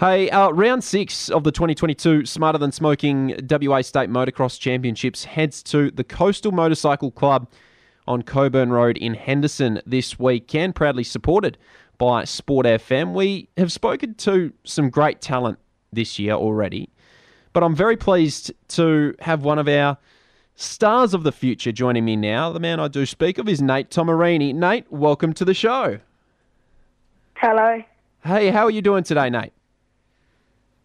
Hey, uh, round six of the 2022 Smarter Than Smoking WA State Motocross Championships heads to the Coastal Motorcycle Club on Cockburn Road in Henderson this weekend, proudly supported by Sport FM. We have spoken to some great talent this year already, but I'm very pleased to have one of our stars of the future joining me now. The man I do speak of is Nate Tomerini. Nate, welcome to the show. Hello. Hey, how are you doing today, Nate?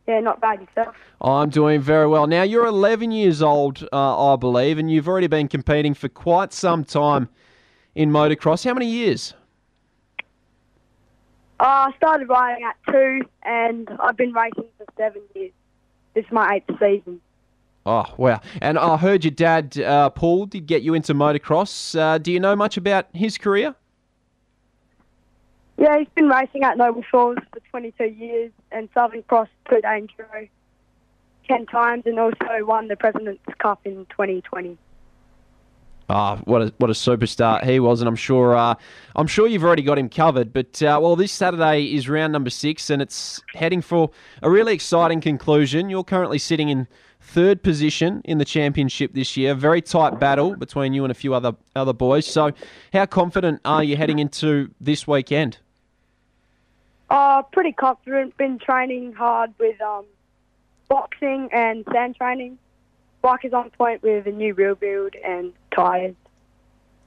Yeah, not bad yourself. I'm doing very well. Now, you're 11 years old, uh, I believe, and you've already been competing for quite some time in motocross. How many years? Uh, I started riding at two, and I've been racing for seven years. This is my eighth season. Oh, wow. And I heard your dad, uh, Paul, did get you into motocross. Uh, do you know much about his career? Yeah, he's been racing at Noble Shores for 22 years and Southern Cross two day enduro 10 times and also won the President's Cup in 2020. Ah, what a what a superstar he was, and I'm sure uh, I'm sure you've already got him covered. But uh, well, this Saturday is round number six, and it's heading for a really exciting conclusion. You're currently sitting in third position in the championship this year. Very tight battle between you and a few other other boys. So, how confident are you heading into this weekend? Uh, pretty confident. Been training hard with um, boxing and sand training. Bike is on point with a new wheel build and tyres.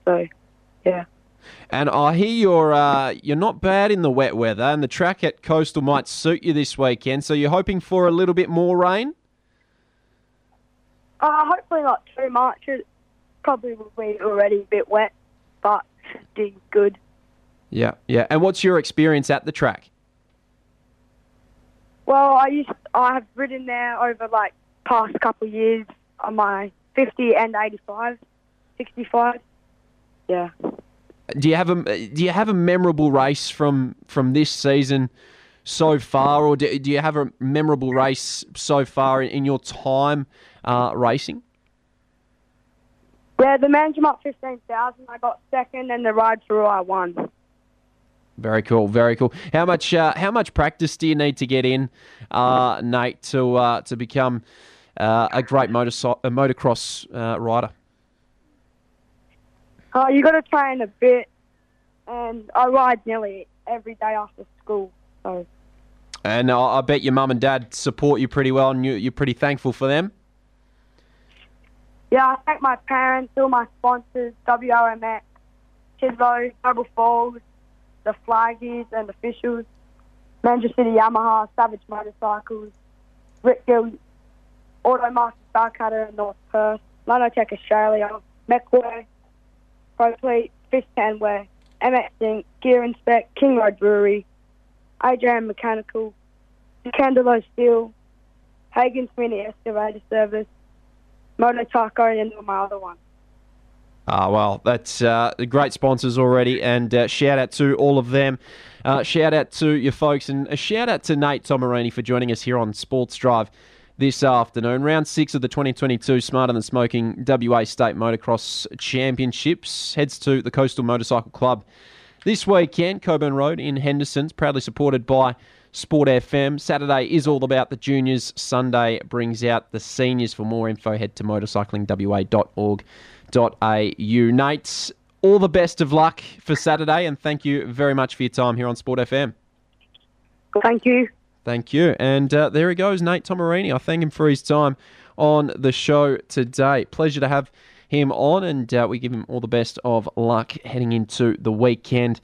So, yeah. And I hear you're uh, you're not bad in the wet weather, and the track at Coastal might suit you this weekend. So you're hoping for a little bit more rain. Uh, hopefully not too much. It probably will be already a bit wet, but still good. Yeah, yeah. And what's your experience at the track? Well, I used I have ridden there over like past couple of years on my 50 and 85, 65. Yeah. Do you have a do you have a memorable race from from this season so far, or do, do you have a memorable race so far in, in your time uh, racing? Yeah, the man up 15,000. I got second, and the ride through I won. Very cool, very cool. How much uh, how much practice do you need to get in, uh, Nate, to uh, to become uh, a great motor a motocross uh, rider? Oh, you got to train a bit, and I ride nearly every day after school. So. And I bet your mum and dad support you pretty well, and you, you're pretty thankful for them. Yeah, I thank my parents, all my sponsors, WRMX, Chislo, Noble Falls, the flaggies and officials, Manchester City Yamaha, Savage Motorcycles, Rickville, Automaster Starcutter, North Perth, Nanotech Australia, Meckware, ProFleet, Fish Tanware, MX Inc., Gear Inspect, King Road Brewery, AJM Mechanical, Candelo Steel, Hagen's Mini Excavator Service, Moto Taco, and my other ones. Ah, well, that's uh, great sponsors already, and uh, shout out to all of them. Uh, shout out to your folks, and a shout out to Nate Tomerini for joining us here on Sports Drive this afternoon. Round six of the 2022 Smarter Than Smoking WA State Motocross Championships heads to the Coastal Motorcycle Club this weekend. Cockburn Road in Henderson's, proudly supported by Sport FM. Saturday is all about the juniors. Sunday brings out the seniors. For more info, head to motorcyclingwa.org au. Nate, all the best of luck for Saturday, and thank you very much for your time here on Sport FM. Thank you. Thank you. And uh, there he goes, Nate Tomerini. I thank him for his time on the show today. Pleasure to have him on, and uh, we give him all the best of luck heading into the weekend.